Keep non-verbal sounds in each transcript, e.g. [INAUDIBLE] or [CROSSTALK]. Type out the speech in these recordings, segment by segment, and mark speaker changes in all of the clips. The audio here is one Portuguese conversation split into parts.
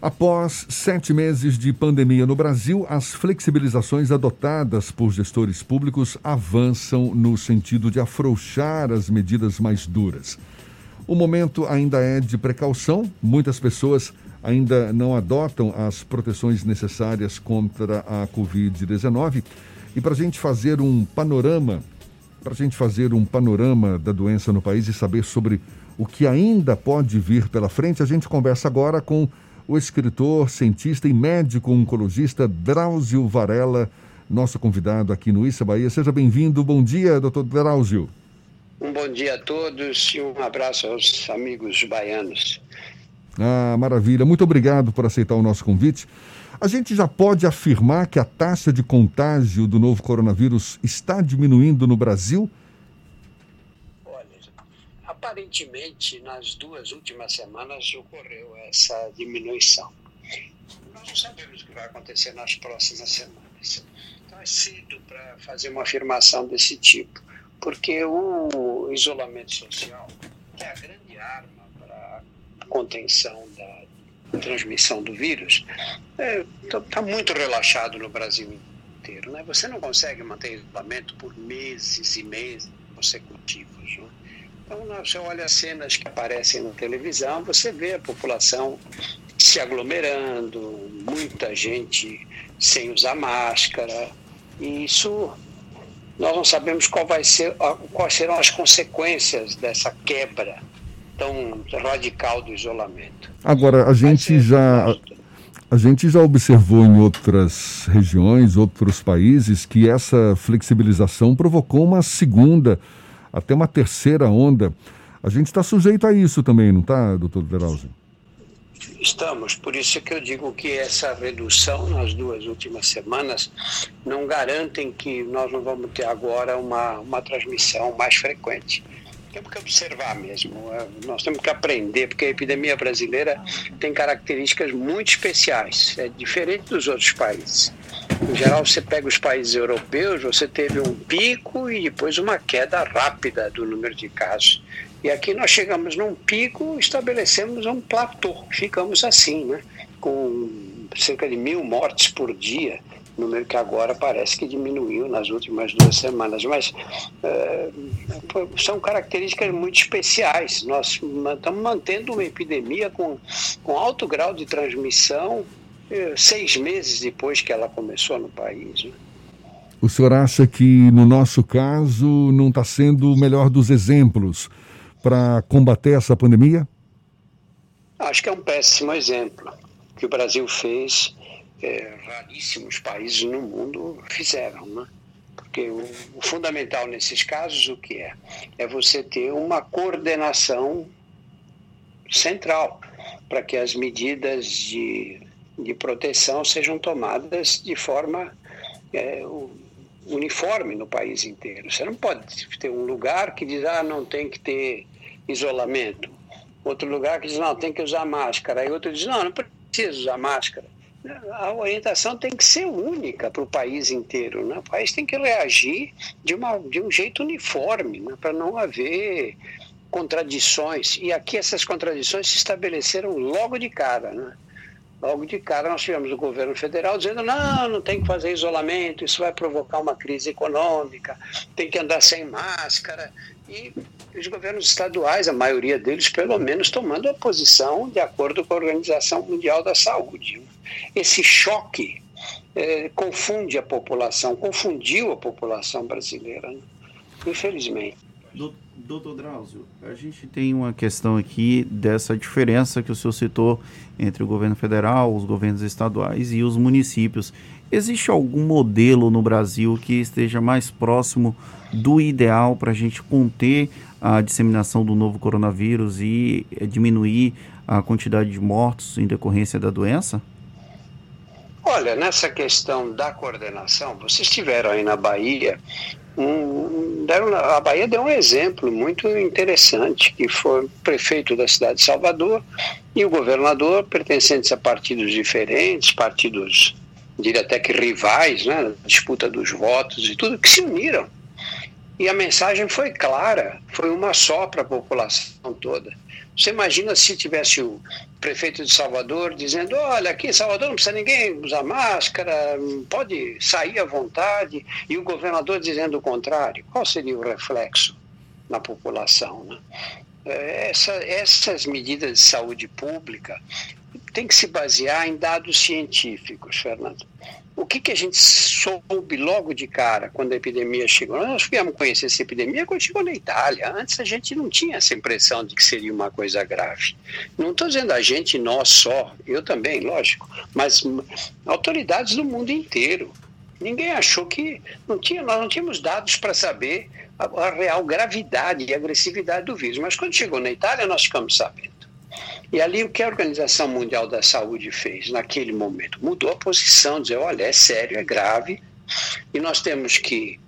Speaker 1: Após sete meses de pandemia no Brasil, as flexibilizações adotadas por gestores públicos avançam no sentido de afrouxar as medidas mais duras. O momento ainda é de precaução, muitas pessoas ainda não adotam as proteções necessárias contra a Covid-19. E para a gente fazer um panorama, para a gente fazer um panorama da doença no país e saber sobre o que ainda pode vir pela frente, a gente conversa agora com o escritor, cientista e médico oncologista Drauzio Varela, nosso convidado aqui no Issa Bahia. Seja bem-vindo. Bom dia, doutor Drauzio.
Speaker 2: Um bom dia a todos e um abraço aos amigos baianos.
Speaker 1: Ah, maravilha. Muito obrigado por aceitar o nosso convite. A gente já pode afirmar que a taxa de contágio do novo coronavírus está diminuindo no Brasil?
Speaker 2: Aparentemente, nas duas últimas semanas ocorreu essa diminuição. Nós não sabemos o que vai acontecer nas próximas semanas. Então é cedo para fazer uma afirmação desse tipo, porque o isolamento social, que é a grande arma para a contenção da transmissão do vírus, está é, tá, tá muito relaxado no Brasil inteiro. Né? Você não consegue manter isolamento por meses e meses consecutivos. Né? Então, você olha as cenas que aparecem na televisão, você vê a população se aglomerando, muita gente sem usar máscara, e isso nós não sabemos qual vai ser, quais serão as consequências dessa quebra tão radical do isolamento.
Speaker 1: Agora, a gente já a gente já observou em outras regiões, outros países, que essa flexibilização provocou uma segunda até uma terceira onda. A gente está sujeito a isso também, não está, doutor Veralzi?
Speaker 2: Estamos, por isso que eu digo que essa redução nas duas últimas semanas não garantem que nós não vamos ter agora uma, uma transmissão mais frequente. Temos que observar mesmo, é, nós temos que aprender, porque a epidemia brasileira tem características muito especiais, é diferente dos outros países. Em geral, você pega os países europeus, você teve um pico e depois uma queda rápida do número de casos. E aqui nós chegamos num pico, estabelecemos um platô, ficamos assim, né? com cerca de mil mortes por dia, número que agora parece que diminuiu nas últimas duas semanas, mas uh, são características muito especiais. Nós estamos mantendo uma epidemia com, com alto grau de transmissão é, seis meses depois que ela começou no país. Né?
Speaker 1: O senhor acha que, no nosso caso, não está sendo o melhor dos exemplos para combater essa pandemia?
Speaker 2: Acho que é um péssimo exemplo que o Brasil fez, é, raríssimos países no mundo fizeram, né? Porque o, o fundamental nesses casos o que é? É você ter uma coordenação central para que as medidas de de proteção sejam tomadas de forma é, uniforme no país inteiro. Você não pode ter um lugar que diz, ah, não tem que ter isolamento. Outro lugar que diz, não, tem que usar máscara. Aí outro diz, não, não precisa usar máscara. A orientação tem que ser única para o país inteiro. Né? O país tem que reagir de, uma, de um jeito uniforme, né? para não haver contradições. E aqui essas contradições se estabeleceram logo de cara. Né? Logo de cara, nós tivemos o governo federal dizendo: não, não tem que fazer isolamento, isso vai provocar uma crise econômica, tem que andar sem máscara. E os governos estaduais, a maioria deles, pelo menos, tomando a posição de acordo com a Organização Mundial da Saúde. Esse choque é, confunde a população, confundiu a população brasileira, né? infelizmente.
Speaker 3: Doutor Drauzio, a gente tem uma questão aqui dessa diferença que o senhor citou entre o governo federal, os governos estaduais e os municípios. Existe algum modelo no Brasil que esteja mais próximo do ideal para a gente conter a disseminação do novo coronavírus e eh, diminuir a quantidade de mortos em decorrência da doença?
Speaker 2: Olha, nessa questão da coordenação, vocês estiveram aí na Bahia um, deram, a Bahia deu um exemplo muito interessante, que foi o prefeito da cidade de Salvador e o governador, pertencentes a partidos diferentes, partidos, diria até que rivais, né, disputa dos votos e tudo, que se uniram. E a mensagem foi clara, foi uma só para a população toda. Você imagina se tivesse o prefeito de Salvador dizendo: olha, aqui em Salvador não precisa ninguém usar máscara, pode sair à vontade, e o governador dizendo o contrário. Qual seria o reflexo na população? Né? Essa, essas medidas de saúde pública têm que se basear em dados científicos, Fernando. O que, que a gente soube logo de cara quando a epidemia chegou? Nós viemos conhecer essa epidemia quando chegou na Itália. Antes a gente não tinha essa impressão de que seria uma coisa grave. Não estou dizendo a gente, nós só, eu também, lógico, mas autoridades do mundo inteiro. Ninguém achou que. Não tinha, nós não tínhamos dados para saber a, a real gravidade e agressividade do vírus. Mas quando chegou na Itália, nós ficamos sabendo. E ali o que a Organização Mundial da Saúde fez naquele momento? Mudou a posição, dizer, olha, é sério, é grave, e nós temos que,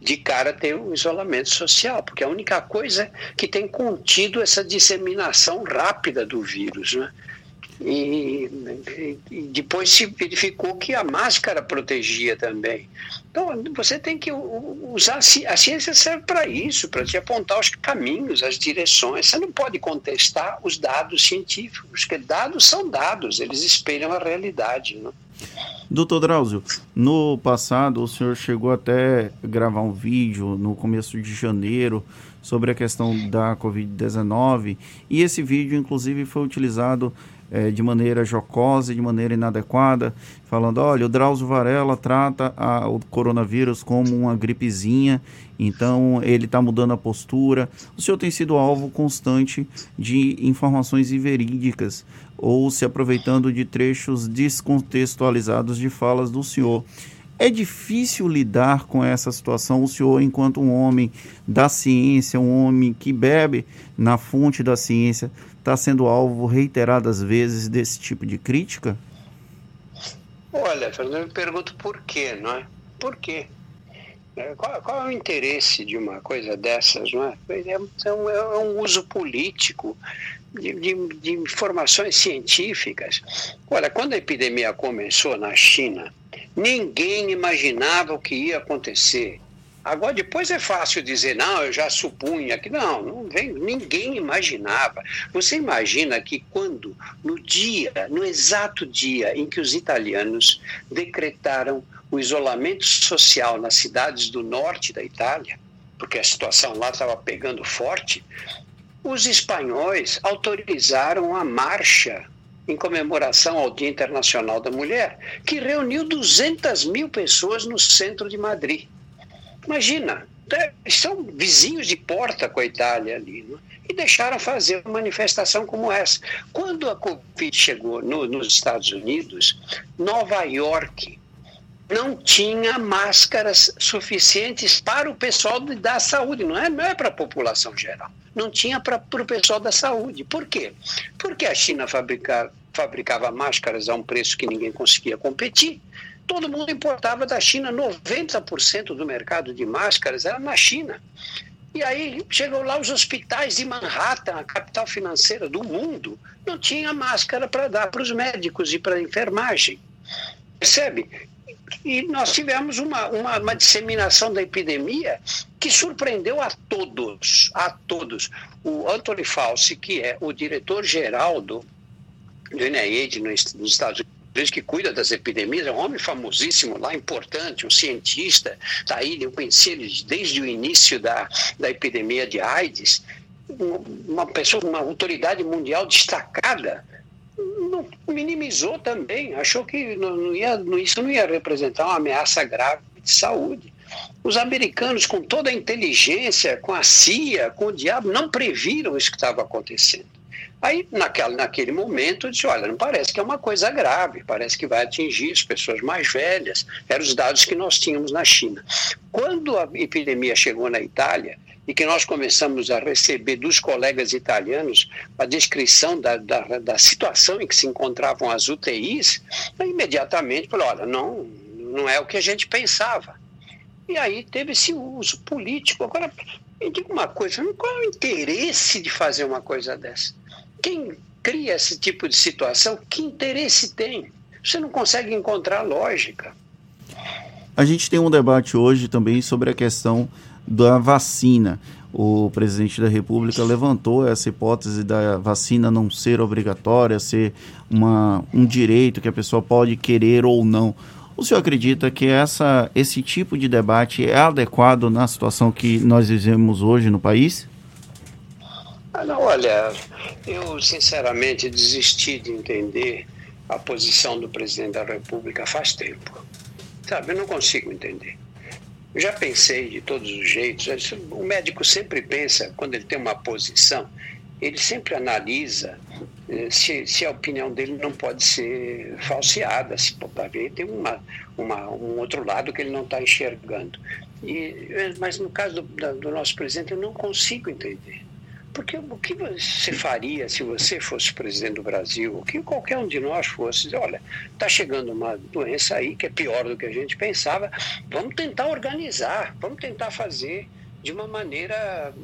Speaker 2: de cara, ter o isolamento social, porque é a única coisa que tem contido essa disseminação rápida do vírus. Né? E, e, depois se verificou que a máscara protegia também. Então, você tem que usar a ciência serve para isso, para te apontar os caminhos, as direções. Você não pode contestar os dados científicos, porque dados são dados, eles espelham a realidade. Né?
Speaker 3: Doutor Drauzio, no passado o senhor chegou até gravar um vídeo no começo de janeiro sobre a questão da Covid-19 e esse vídeo, inclusive, foi utilizado é, de maneira jocosa de maneira inadequada, falando: olha, o Drauzio Varela trata a, o coronavírus como uma gripezinha, então ele está mudando a postura. O senhor tem sido alvo constante de informações inverídicas ou se aproveitando de trechos descontextualizados de falas do senhor. É difícil lidar com essa situação, o senhor, enquanto um homem da ciência, um homem que bebe na fonte da ciência, está sendo alvo reiteradas vezes desse tipo de crítica?
Speaker 2: Olha, Fernando, eu me pergunto por quê, não é? Por quê? É, qual, qual, é o interesse de uma coisa dessas, não é? É, é um, é um uso político de, de, de informações científicas. Olha, quando a epidemia começou na China, Ninguém imaginava o que ia acontecer. Agora, depois é fácil dizer, não, eu já supunha que. Não, não vem, ninguém imaginava. Você imagina que quando, no dia, no exato dia em que os italianos decretaram o isolamento social nas cidades do norte da Itália, porque a situação lá estava pegando forte, os espanhóis autorizaram a marcha em comemoração ao Dia Internacional da Mulher, que reuniu 200 mil pessoas no centro de Madrid. Imagina, é, são vizinhos de porta com a Itália ali, né? e deixaram fazer uma manifestação como essa. Quando a Covid chegou no, nos Estados Unidos, Nova York não tinha máscaras suficientes para o pessoal da saúde, não é, não é para a população geral. Não tinha para o pessoal da saúde. Por quê? Porque a China fabrica, fabricava máscaras a um preço que ninguém conseguia competir. Todo mundo importava da China, 90% do mercado de máscaras era na China. E aí chegou lá os hospitais de Manhattan, a capital financeira do mundo, não tinha máscara para dar para os médicos e para a enfermagem. Percebe? E nós tivemos uma, uma, uma, disseminação da epidemia que surpreendeu a todos, a todos. O Anthony Fauci, que é o diretor-geral do, do NIH nos Estados Unidos, que cuida das epidemias, é um homem famosíssimo lá, importante, um cientista, está aí, eu conheci ele desde o início da, da epidemia de AIDS, uma pessoa, uma autoridade mundial destacada, não, minimizou também, achou que não, não ia, isso não ia representar uma ameaça grave de saúde. Os americanos, com toda a inteligência, com a CIA, com o diabo, não previram isso que estava acontecendo. Aí, naquela, naquele momento, disse: olha, não parece que é uma coisa grave, parece que vai atingir as pessoas mais velhas. Eram os dados que nós tínhamos na China. Quando a epidemia chegou na Itália, e que nós começamos a receber dos colegas italianos a descrição da, da, da situação em que se encontravam as UTIs, imediatamente falou: olha, não, não é o que a gente pensava. E aí teve esse uso político. Agora, me diga uma coisa: qual é o interesse de fazer uma coisa dessa? Quem cria esse tipo de situação, que interesse tem? Você não consegue encontrar lógica.
Speaker 3: A gente tem um debate hoje também sobre a questão da vacina. O presidente da República levantou essa hipótese da vacina não ser obrigatória, ser uma, um direito que a pessoa pode querer ou não. O senhor acredita que essa, esse tipo de debate é adequado na situação que nós vivemos hoje no país?
Speaker 2: Ah, não, olha, eu sinceramente desisti de entender a posição do presidente da República faz tempo. Sabe, eu não consigo entender. Eu já pensei de todos os jeitos. O médico sempre pensa, quando ele tem uma posição, ele sempre analisa eh, se, se a opinião dele não pode ser falseada, se ver tem uma, uma, um outro lado que ele não está enxergando. E, mas no caso do, do nosso presidente, eu não consigo entender. Porque o que você faria se você fosse presidente do Brasil, o que qualquer um de nós fosse, olha, está chegando uma doença aí que é pior do que a gente pensava, vamos tentar organizar, vamos tentar fazer de uma maneira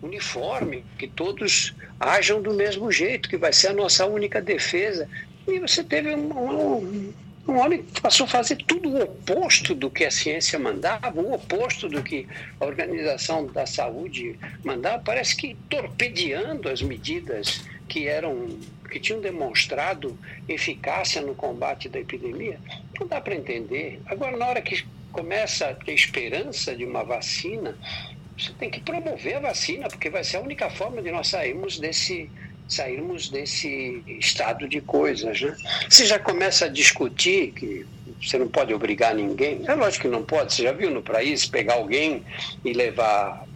Speaker 2: uniforme, que todos ajam do mesmo jeito, que vai ser a nossa única defesa. E você teve um, um, um homem passou a fazer tudo o oposto do que a ciência mandava, o oposto do que a Organização da Saúde mandava, parece que torpedeando as medidas que eram que tinham demonstrado eficácia no combate da epidemia. Não dá para entender. Agora, na hora que começa a ter esperança de uma vacina, você tem que promover a vacina, porque vai ser a única forma de nós sairmos desse, sairmos desse estado de coisas. Né? Você já começa a discutir que você não pode obrigar ninguém. É lógico que não pode. Você já viu no país pegar alguém e levar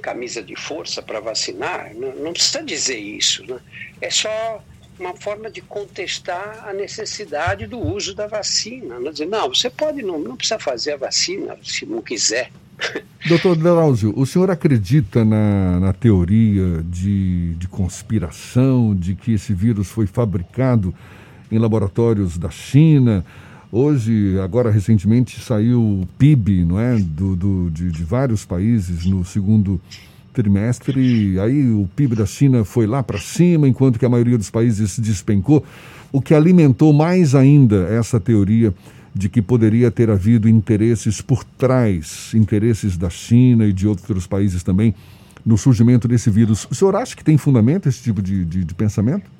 Speaker 2: camisa de força para vacinar? Não, não, precisa dizer isso. Né? É só uma forma de contestar a necessidade do uso da vacina. Não, dizer, não você pode, não, não precisa fazer a vacina se não quiser.
Speaker 1: Doutor Drauzio, o senhor acredita na, na teoria de, de conspiração, de que esse vírus foi fabricado em laboratórios da China? Hoje, agora recentemente, saiu o PIB não é, do, do de, de, vários países no segundo trimestre, aí o PIB da China foi lá para cima, enquanto que a maioria dos países despencou, o que alimentou mais ainda essa teoria de que poderia ter havido interesses por trás, interesses da China e de outros países também, no surgimento desse vírus. O senhor acha que tem fundamento esse tipo de, de, de pensamento?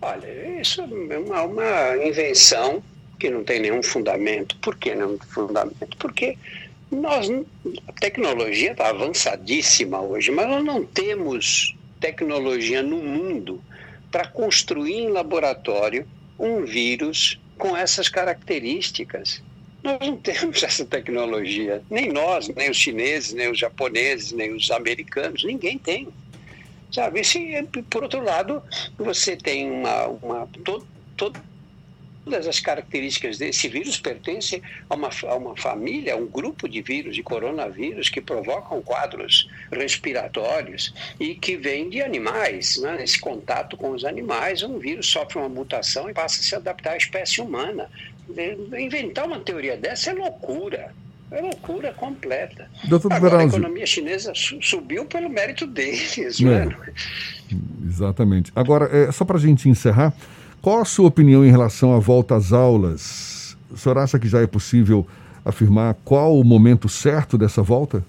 Speaker 2: Olha, isso é uma, uma, invenção que não tem nenhum fundamento. Por que não fundamento? Porque nós, a tecnologia está avançadíssima hoje, mas nós não temos tecnologia no mundo para construir em laboratório um vírus com essas características. Nós não [LAUGHS] temos essa tecnologia, nem nós, nem os chineses, nem os japoneses, nem os americanos, ninguém tem. Sabe? Se, por outro lado, você tem uma. uma todo, todo, todas as características desse vírus pertencem a uma, a uma família, a um grupo de vírus, de coronavírus, que provocam quadros respiratórios e que vêm de animais. Né? Nesse contato com os animais, um vírus sofre uma mutação e passa a se adaptar à espécie humana. Inventar uma teoria dessa é loucura. É loucura completa. Doutor Agora, a economia chinesa subiu pelo mérito deles. É. Né?
Speaker 1: Exatamente. Agora, é, só para a gente encerrar, qual a sua opinião em relação à volta às aulas? O senhor acha que já é possível afirmar qual o momento certo dessa volta?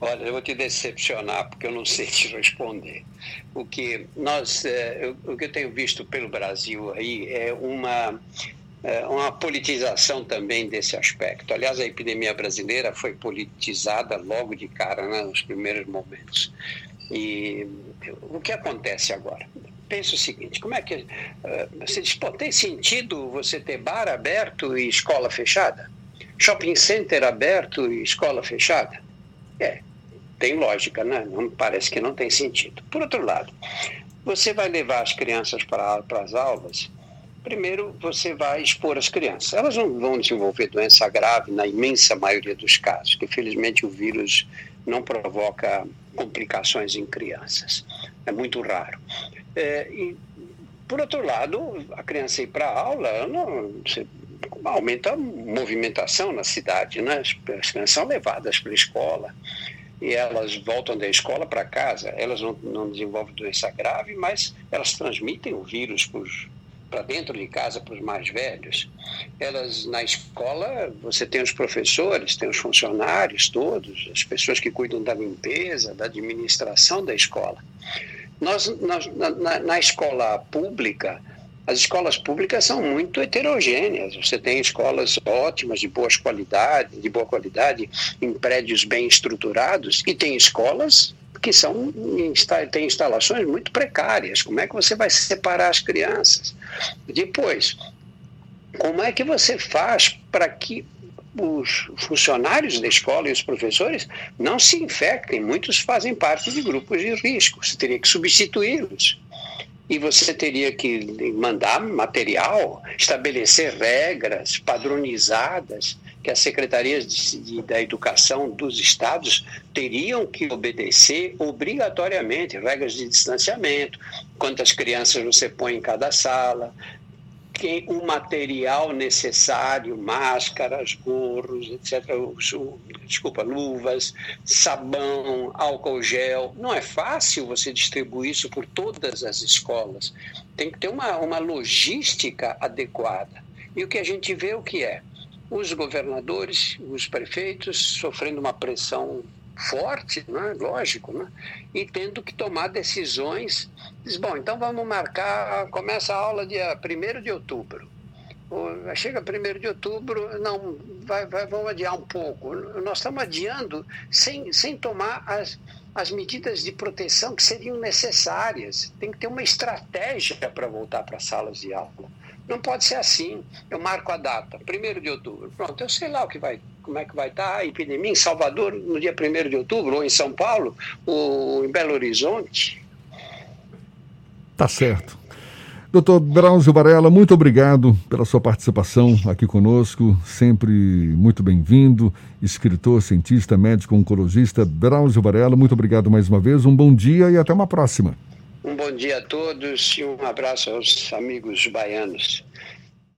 Speaker 2: Olha, eu vou te decepcionar porque eu não sei te responder. O que nós, é, o que eu tenho visto pelo Brasil aí é uma é, uma politização também desse aspecto. Aliás, a epidemia brasileira foi politizada logo de cara, né, nos primeiros momentos. E o que acontece agora? Pensa o seguinte: como é que. Uh, você diz, pô, tem sentido você ter bar aberto e escola fechada? Shopping center aberto e escola fechada? É, tem lógica, né? Não, parece que não tem sentido. Por outro lado, você vai levar as crianças para as aulas. Primeiro, você vai expor as crianças. Elas não vão desenvolver doença grave na imensa maioria dos casos, que felizmente o vírus não provoca complicações em crianças. É muito raro. É, e, por outro lado, a criança ir para a aula não, você, aumenta a movimentação na cidade, né? As, as crianças são levadas para a escola e elas voltam da escola para casa. Elas não, não desenvolvem doença grave, mas elas transmitem o vírus para para dentro de casa para os mais velhos, elas na escola você tem os professores, tem os funcionários todos, as pessoas que cuidam da limpeza, da administração da escola. Nós, nós na, na escola pública, as escolas públicas são muito heterogêneas. Você tem escolas ótimas, de boas qualidade, de boa qualidade, em prédios bem estruturados, e tem escolas que são têm instalações muito precárias. Como é que você vai separar as crianças? Depois, como é que você faz para que os funcionários da escola e os professores não se infectem? Muitos fazem parte de grupos de risco. Você teria que substituí-los e você teria que mandar material, estabelecer regras padronizadas que as secretarias de, de, da educação dos estados teriam que obedecer obrigatoriamente regras de distanciamento, quantas crianças você põe em cada sala, que o material necessário, máscaras, gorros, etc. Desculpa, luvas, sabão, álcool gel. Não é fácil você distribuir isso por todas as escolas. Tem que ter uma, uma logística adequada. E o que a gente vê o que é? Os governadores, os prefeitos sofrendo uma pressão forte, né? lógico, né? e tendo que tomar decisões. Diz, bom, então vamos marcar, começa a aula dia 1 de outubro. Chega 1 de outubro, não, vai, vai, vamos adiar um pouco. Nós estamos adiando sem, sem tomar as, as medidas de proteção que seriam necessárias. Tem que ter uma estratégia para voltar para as salas de aula. Não pode ser assim. Eu marco a data, 1 de outubro. Pronto, eu sei lá o que vai, como é que vai estar a epidemia em Salvador no dia 1 de outubro, ou em São Paulo, ou em Belo Horizonte.
Speaker 1: Tá certo. Doutor Drauzio Varela, muito obrigado pela sua participação aqui conosco, sempre muito bem-vindo. Escritor, cientista, médico, oncologista, Drauzio Varela, muito obrigado mais uma vez, um bom dia e até uma próxima.
Speaker 2: Um bom dia a todos e um abraço aos amigos baianos.